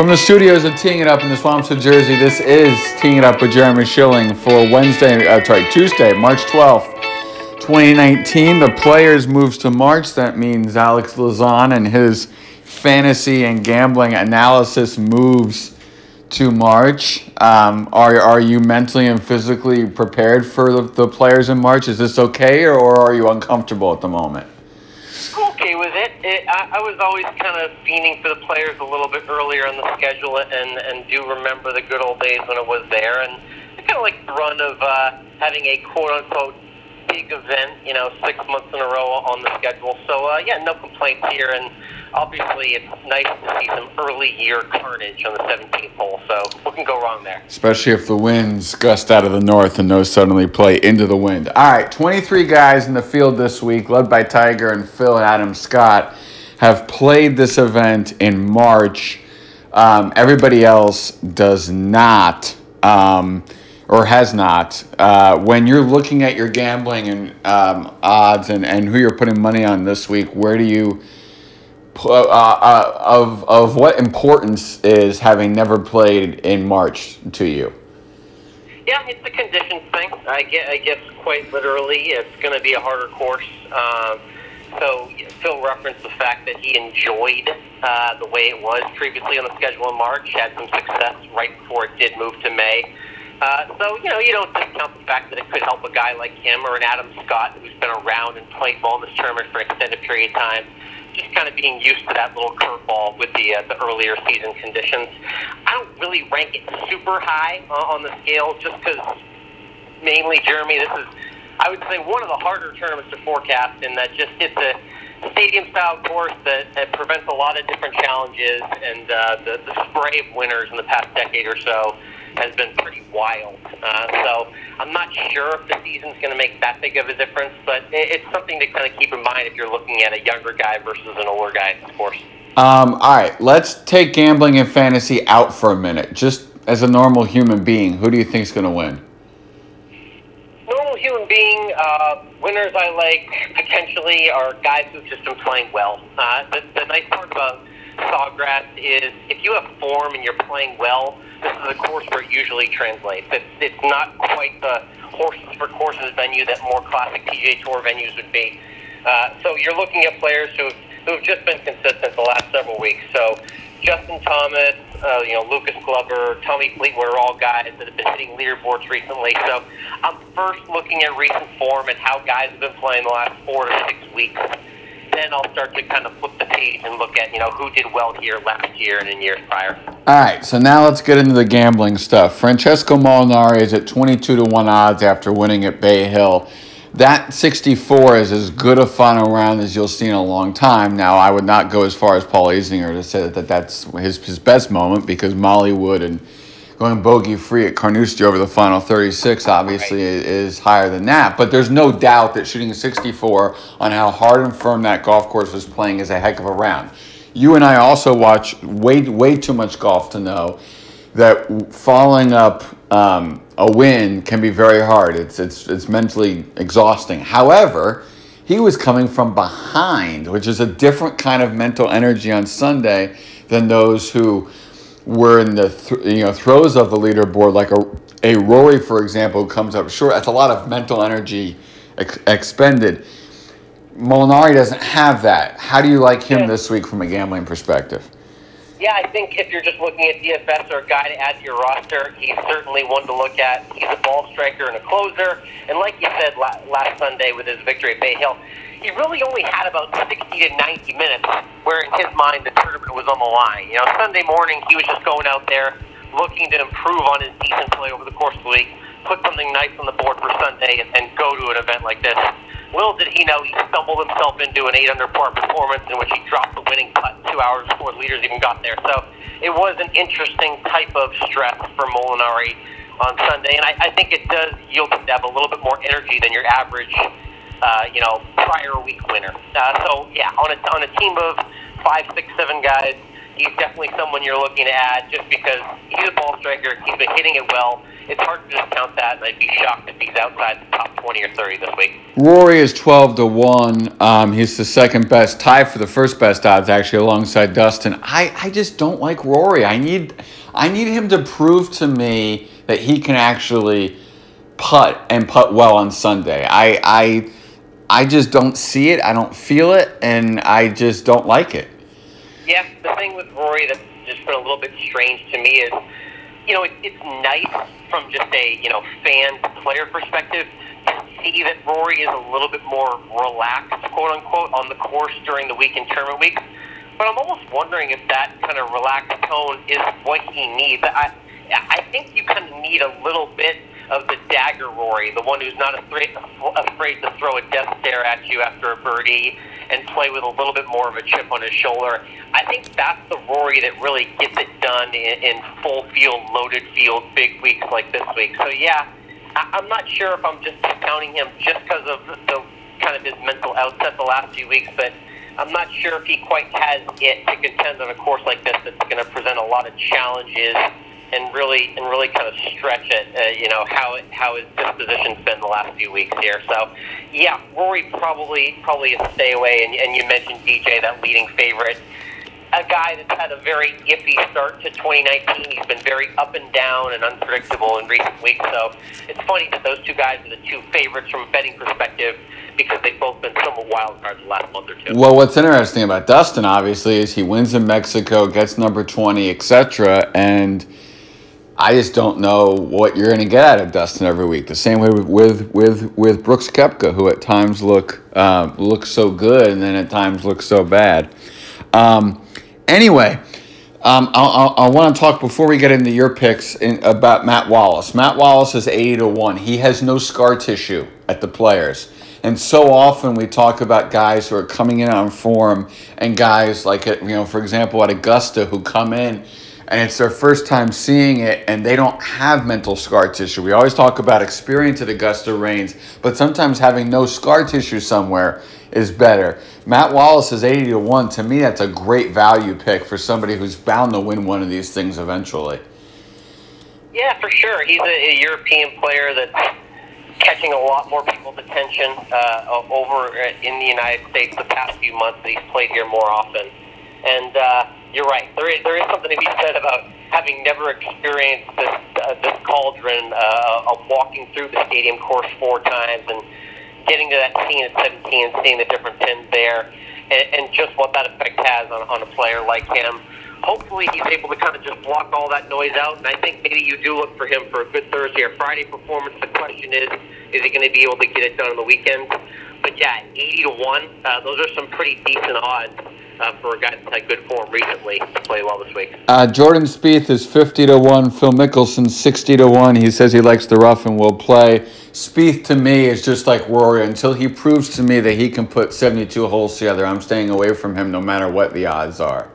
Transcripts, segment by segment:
From the studios of Teeing It Up in the Swamps of Jersey, this is Teeing It Up with Jeremy Schilling for Wednesday, uh, sorry, Tuesday, March 12th, 2019. The Players moves to March. That means Alex Lazan and his fantasy and gambling analysis moves to March. Um, are, are you mentally and physically prepared for the, the Players in March? Is this okay, or, or are you uncomfortable at the moment? Okay with it. it I, I was always kind of fiending for the players a little bit earlier in the schedule, and and do remember the good old days when it was there, and I kind of like the run of uh, having a quote unquote big event, you know, six months in a row on the schedule. So uh, yeah, no complaints here, and obviously it's nice to see some early year carnage on the 17th hole. So what can go wrong there? Especially if the winds gust out of the north and those suddenly play into the wind. All right, 23 guys in the field this week, led by Tiger and Phil and Adam Scott, have played this event in March. Um, everybody else does not. Um, or has not. Uh, when you're looking at your gambling and um, odds and, and who you're putting money on this week, where do you uh, uh, of of what importance is having never played in March to you? Yeah, it's a condition thing. I guess, I guess quite literally, it's going to be a harder course. Um, so Phil referenced the fact that he enjoyed uh, the way it was previously on the schedule in March, had some success right before it did move to May. Uh, so, you know, you don't discount the fact that it could help a guy like him or an Adam Scott who's been around and played ball in this tournament for an extended period of time just kind of being used to that little curveball with the uh, the earlier season conditions. I don't really rank it super high uh, on the scale, just because mainly Jeremy, this is I would say one of the harder tournaments to forecast in that just it's a stadium style course that, that prevents a lot of different challenges and uh, the, the spray of winners in the past decade or so has been pretty wild. Uh, so I'm not sure if the season's going to make that big of a difference, but it, it's something to kind of keep in mind if you're looking at a younger guy versus an older guy, of course. Um, all right, let's take gambling and fantasy out for a minute. Just as a normal human being, who do you think is going to win? Normal human being, uh, winners I like potentially are guys who've just been playing well. Uh, the, the nice part about Sawgrass is if you have form and you're playing well, this is a course where it usually translates. It's, it's not quite the horses for courses venue that more classic PGA Tour venues would be. Uh, so you're looking at players who've, who've just been consistent the last several weeks. So Justin Thomas, uh, you know, Lucas Glover, Tommy Fleetwood are all guys that have been hitting leaderboards recently. So I'm first looking at recent form and how guys have been playing the last four to six weeks then I'll start to kind of flip the page and look at you know who did well here last year and in years prior. All right, so now let's get into the gambling stuff. Francesco Molinari is at twenty-two to one odds after winning at Bay Hill. That 64 is as good a final round as you'll see in a long time. Now, I would not go as far as Paul Azinger to say that that's his, his best moment because Molly Wood and going bogey free at Carnoustie over the final 36 obviously right. is higher than that. But there's no doubt that shooting 64 on how hard and firm that golf course was playing is a heck of a round. You and I also watch way way too much golf to know that following up um, a win can be very hard. It's it's it's mentally exhausting. However, he was coming from behind, which is a different kind of mental energy on Sunday than those who were in the th- you know throes of the leaderboard, like a a Rory, for example, comes up short. That's a lot of mental energy ex- expended. Molinari doesn't have that. How do you like him yeah. this week from a gambling perspective? Yeah, I think if you're just looking at DFS or a guy to add to your roster, he's certainly one to look at. He's a ball striker and a closer. And like you said last Sunday with his victory at Bay Hill, he really only had about 60 to 90 minutes where in his mind the tournament was on the line. You know, Sunday morning he was just going out there looking to improve on his decent play over the course of the week, put something nice on the board for Sunday, and, and go to an event like this. Little did he know he stumbled himself into an 8 under par performance in which he dropped the winning putt two hours before the leaders even got there. So it was an interesting type of stress for Molinari on Sunday, and I, I think it does yield him to have a little bit more energy than your average uh, you know, prior week winner. Uh, so yeah, on a on a team of five, six, seven guys, he's definitely someone you're looking to add just because he's a ball striker. He's been hitting it well, it's hard to discount that, and I'd be shocked if he's outside the top 20 or 30 this week. Rory is 12 to 1. Um, he's the second best, tie for the first best odds, actually, alongside Dustin. I, I just don't like Rory. I need, I need him to prove to me that he can actually putt and putt well on Sunday. I, I, I just don't see it. I don't feel it, and I just don't like it. Yeah, the thing with Rory that's just been a little bit strange to me is, you know, it, it's nice from just a you know fan player perspective see that Rory is a little bit more relaxed, quote unquote, on the course during the weekend tournament weeks. But I'm almost wondering if that kind of relaxed tone is what he needs. I I think you kind of need a little bit of the dagger Rory, the one who's not afraid, afraid to throw a death stare at you after a birdie and play with a little bit more of a chip on his shoulder. I think that's the Rory that really gets it done in, in full field, loaded field, big weeks like this week. So yeah, I, I'm not sure if I'm just discounting him just because of the kind of his mental outset the last few weeks, but I'm not sure if he quite has it to contend on a course like this that's going to present a lot of challenges and really and really kind of stretch it. Uh, you know how it, how his disposition's been the last few weeks here. So, yeah, Rory probably probably a stay away. And, and you mentioned DJ, that leading favorite, a guy that's had a very iffy start to 2019. He's been very up and down and unpredictable in recent weeks. So it's funny that those two guys are the two favorites from a betting perspective because they've both been somewhat wild cards the last month or two. Well, what's interesting about Dustin, obviously, is he wins in Mexico, gets number 20, etc., and I just don't know what you're going to get out of Dustin every week. The same way with with with, Brooks Koepka, who at times look um, look so good and then at times look so bad. Um, anyway, um, I, want to talk before we get into your picks in, about Matt Wallace. Matt Wallace is eighty to one. He has no scar tissue at the players. And so often we talk about guys who are coming in on form and guys like, you know, for example, at Augusta who come in and it's their first time seeing it and they don't have mental scar tissue. We always talk about experience at Augusta Reigns, but sometimes having no scar tissue somewhere is better. Matt Wallace is 80 to 1. To me, that's a great value pick for somebody who's bound to win one of these things eventually. Yeah, for sure. He's a, a European player that's catching a lot more people's attention uh, over in the United States the past few months. He's played here more often. And, uh, you're right. There is, there is something to be said about having never experienced this, uh, this cauldron uh, of walking through the stadium course four times and getting to that scene at 17 and seeing the different pins there and, and just what that effect has on, on a player like him. Hopefully, he's able to kind of just block all that noise out, and I think maybe you do look for him for a good Thursday or Friday performance. The question is, is he going to be able to get it done on the weekend? But yeah, 80 to 1, uh, those are some pretty decent odds uh, for a guy that's had good form recently to play well this week. Uh, Jordan Spieth is 50 to 1. Phil Mickelson 60 to 1. He says he likes the rough and will play. Spieth to me is just like Rory. Until he proves to me that he can put 72 holes together, I'm staying away from him no matter what the odds are.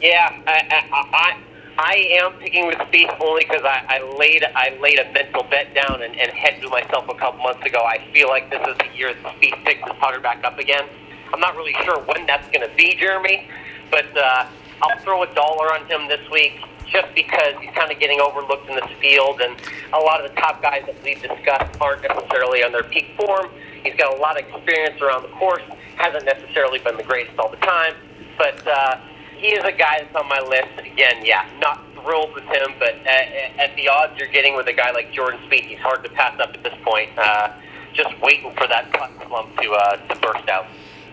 Yeah, I, I, I, I am picking with Spieth only because I, I laid I laid a mental bet down and, and hedged myself a couple months ago. I feel like this is the year that Spieth picks his putter back up again. I'm not really sure when that's going to be, Jeremy, but uh, I'll throw a dollar on him this week just because he's kind of getting overlooked in this field, and a lot of the top guys that we've discussed aren't necessarily on their peak form. He's got a lot of experience around the course, hasn't necessarily been the greatest all the time, but uh, he is a guy that's on my list. And again, yeah, not thrilled with him, but at, at the odds you're getting with a guy like Jordan Spieth, he's hard to pass up at this point. Uh, just waiting for that slump to uh, to burst out.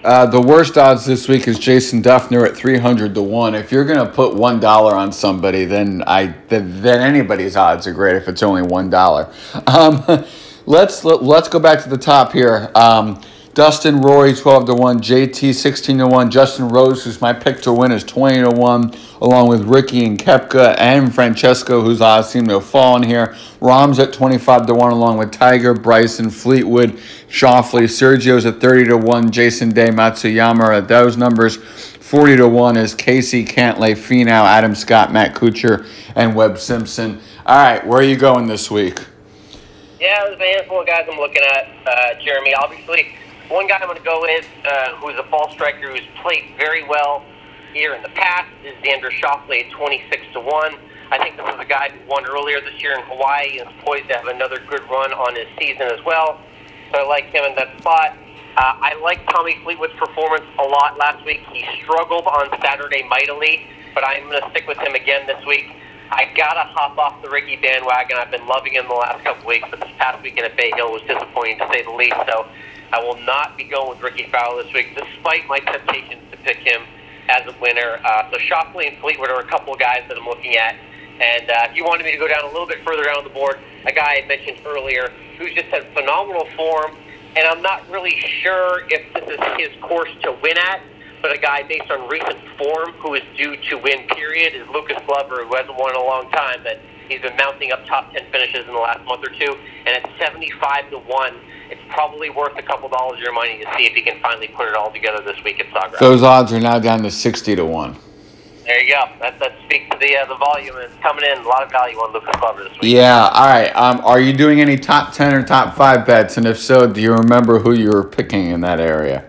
Uh, the worst odds this week is Jason Dufner at three hundred to one. If you're gonna put one dollar on somebody, then I then, then, anybody's odds are great. If it's only one dollar, um, let's let, us let us go back to the top here. Um, Dustin Rory 12 to 1, JT 16 to 1, Justin Rose, who's my pick to win, is 20 to 1, along with Rickie and Koepka and Francesco, whose odds seem to have fallen here. Rahm's at 25 to 1, along with Tiger, Bryson, Fleetwood, Schauffele. Sergio's at 30 to 1, Jason Day, Matsuyama at those numbers. 40 to 1 is Casey Cantlay, Finau, Adam Scott, Matt Kuchar, and Webb Simpson. All right, where are you going this week? Yeah, there's a handful of guys I'm looking at, uh, Jeremy. Obviously, one guy I'm going to go with, uh, who's a ball striker who's played very well here in the past, is Xander Schauffele at 26 to 1. I think this is a guy who won earlier this year in Hawaii and is poised to have another good run on his season as well. So I like him in that spot. Uh, I like Tommy Fleetwood's performance a lot last week. He struggled on Saturday mightily, but I'm going to stick with him again this week. I gotta hop off the Rickie bandwagon. I've been loving him the last couple weeks, but this past weekend at Bay Hill was disappointing to say the least. So I will not be going with Rickie Fowler this week, despite my temptations to pick him as a winner. Uh, so Schauffele and Fleetwood are a couple of guys that I'm looking at. And uh, if you wanted me to go down a little bit further down the board, a guy I mentioned earlier who's just had phenomenal form and I'm not really sure if this is his course to win at. But a guy based on recent form who is due to win, period, is Lucas Glover, who hasn't won in a long time, but he's been mounting up top 10 finishes in the last month or two. And at 75 to 1, it's probably worth a couple dollars of your money to see if he can finally put it all together this week at Sawgrass. Those odds are now down to 60 to 1. There you go. That, that speaks to the uh, the volume. It's coming in a lot of value on Lucas Glover this week. Yeah. All right. Um, are you doing any top ten or top five bets? And if so, do you remember who you were picking in that area?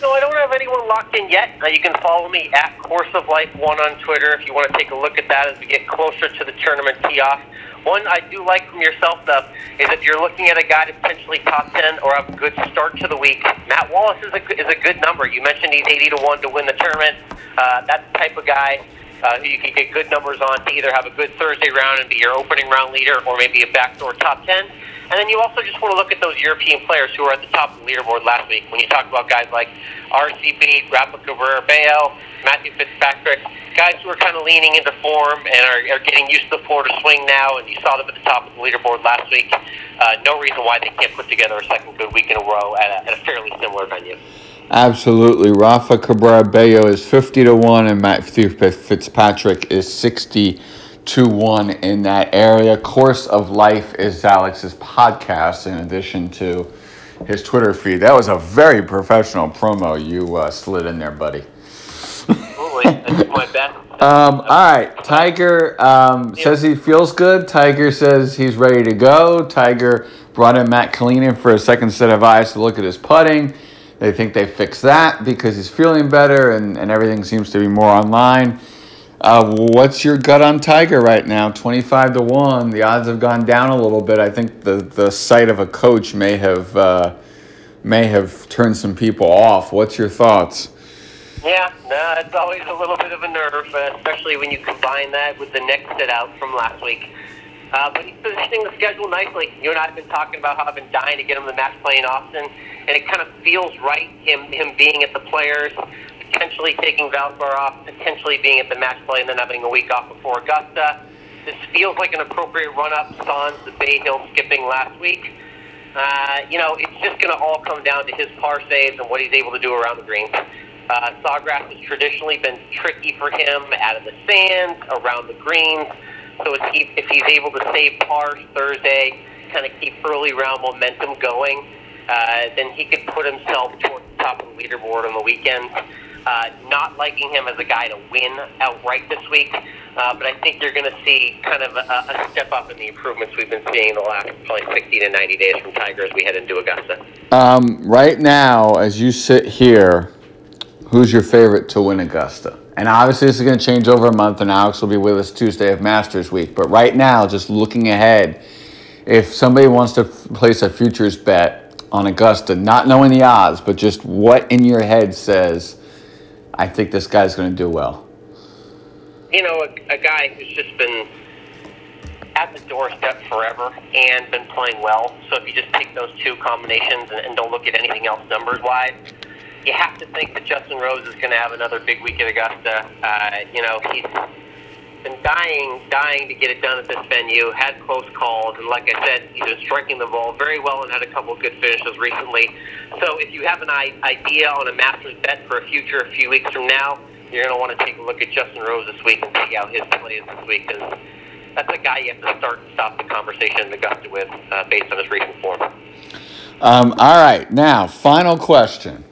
No, I don't have anyone locked in yet. Uh, you can follow me at Course of Life One on Twitter if you want to take a look at that as we get closer to the tournament tee off. One I do like from yourself, though, is if you're looking at a guy to potentially top 10 or a good start to the week, Matt Wallace is a, is a good number. You mentioned he's 80 to 1 to win the tournament. Uh, that's type of guy uh, you can get good numbers on to either have a good Thursday round and be your opening round leader or maybe a backdoor top 10. And then you also just want to look at those European players who were at the top of the leaderboard last week. When you talk about guys like RCB, Rafa Cabrera Bello, Matthew Fitzpatrick, guys who are kind of leaning into form and are, are getting used to the Florida swing now, and you saw them at the top of the leaderboard last week. Uh, no reason why they can't put together a second good week in a row at a, at a fairly similar venue. Absolutely. Rafa Cabrera Bello is 50 to 1, and Matthew Fitzpatrick is 60 to 1 in that area. Course of Life is Alex's podcast, in addition to his Twitter feed. That was a very professional promo you uh, slid in there, buddy. Absolutely. Thank you, Ben. Um, all right, Tiger um, says he feels good. Tiger says he's ready to go. Tiger brought in Matt Killen for a second set of eyes to look at his putting. They think they fixed that because he's feeling better and, and everything seems to be more online. Uh, what's your gut on Tiger right now? 25 to 1. The odds have gone down a little bit. I think the, the sight of a coach may have, uh, may have turned some people off. What's your thoughts? Yeah, no, it's always a little bit of a nerve, especially when you combine that with the next sit out from last week. Uh, but he's positioning the schedule nicely. You and I have been talking about how I've been dying to get him the match play in Austin, and it kind of feels right him him being at the Players, potentially taking Valspar off, potentially being at the match play, and then having a week off before Augusta. This feels like an appropriate run up sans the Bay Hill skipping last week. Uh, you know, it's just going to all come down to his par saves and what he's able to do around the greens. Uh, Sawgrass has traditionally been tricky for him out of the sands, around the greens. So if, he, if he's able to save pars Thursday, kind of keep early round momentum going, uh, then he could put himself towards the top of the leaderboard on the weekend. Uh, not liking him as a guy to win outright this week, uh, but I think you're going to see kind of a, a, step up in the improvements we've been seeing in the last probably 60 to 90 days from Tiger as we head into Augusta. Um, right now, as you sit here, who's your favorite to win Augusta? And obviously, this is going to change over a month, and Alex will be with us Tuesday of Masters Week. But right now, just looking ahead, if somebody wants to place a futures bet on Augusta, not knowing the odds, but just what in your head says, I think this guy's going to do well. You know, a, a guy who's just been at the doorstep forever and been playing well. So if you just take those two combinations and, and don't look at anything else numbers wise, you have to think that Justin Rose is going to have another big week at Augusta. Uh, you know, he's been dying, dying to get it done at this venue. Had close calls, and like I said, he's been striking the ball very well and had a couple of good finishes recently. So, if you have an idea on a Masters bet for a future a few weeks from now, you're going to want to take a look at Justin Rose this week and see how his play is this week because that's a guy you have to start and stop the conversation in Augusta with uh, based on his recent form. Um, all right, now final question.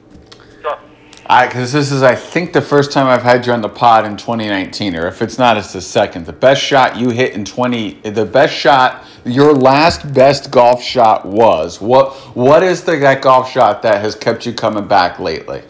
Because this is, I think, the first time I've had you on the pod in 2019, or if it's not, it's the second. The best shot you hit in 20, the best shot, your last best golf shot was what? What is the that golf shot that has kept you coming back lately?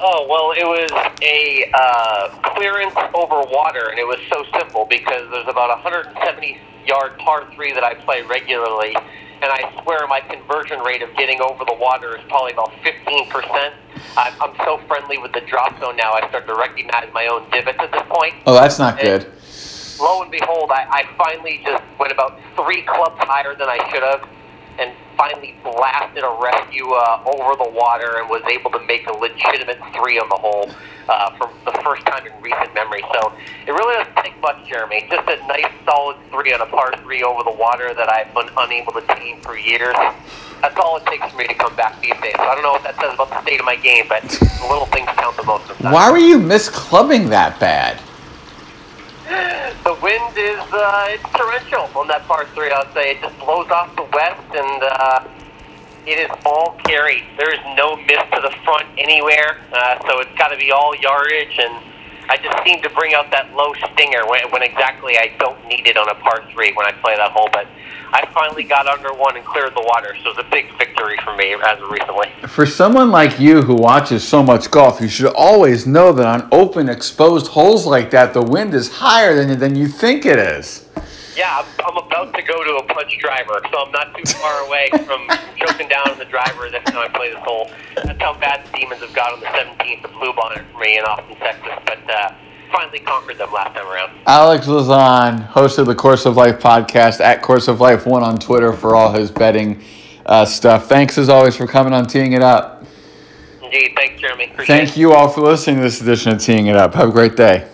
Oh well, it was a uh, clearance over water, and it was so simple because there's about a 170 yard par three that I play regularly, and I swear my conversion rate of getting over the water is probably about 15 percent. I'm, I'm so friendly with the drop zone now. I start to recognize my own divots at this point. Oh, that's not good. lo and behold, I, I finally just went about three clubs higher than I should have, and finally blasted a rescue uh, over the water and was able to make a legitimate three on the hole uh, for the first time in recent memory. So it really doesn't take much, Jeremy. Just a nice solid three on a par three over the water that I've been unable to tame for years. That's all it takes for me to come back these days. So I don't know what that says about the state of my game, but the little things count the most sometimes. Why were you misclubbing that bad? Wind is uh, it's torrential on that par three. I'll say it just blows off the west, and uh, it is all carry. There is no miss to the front anywhere, uh, so it's got to be all yardage. And I just seem to bring out that low stinger when, when exactly I don't need it on a par three when I play that hole. But I finally got under one and cleared the water, so it's a big victory for me as of recently. For someone like you who watches so much golf, you should always know that on open, exposed holes like that, the wind is higher than, than you think it is. Yeah, I'm, I'm about to go to a punch driver, so I'm not too far away from choking down on the driver next time I play this hole. That's how bad the Demons have got on the 17th, the blue bonnet for me in Austin, Texas. But uh, finally conquered them last time around. Alex Lazan, host of the Course of Life podcast at Course of Life One on Twitter for all his betting uh, stuff. Thanks as always for coming on Teeing It Up. Indeed, thanks, Jeremy. Appreciate Thank you all for listening to this edition of Teeing It Up. Have a great day.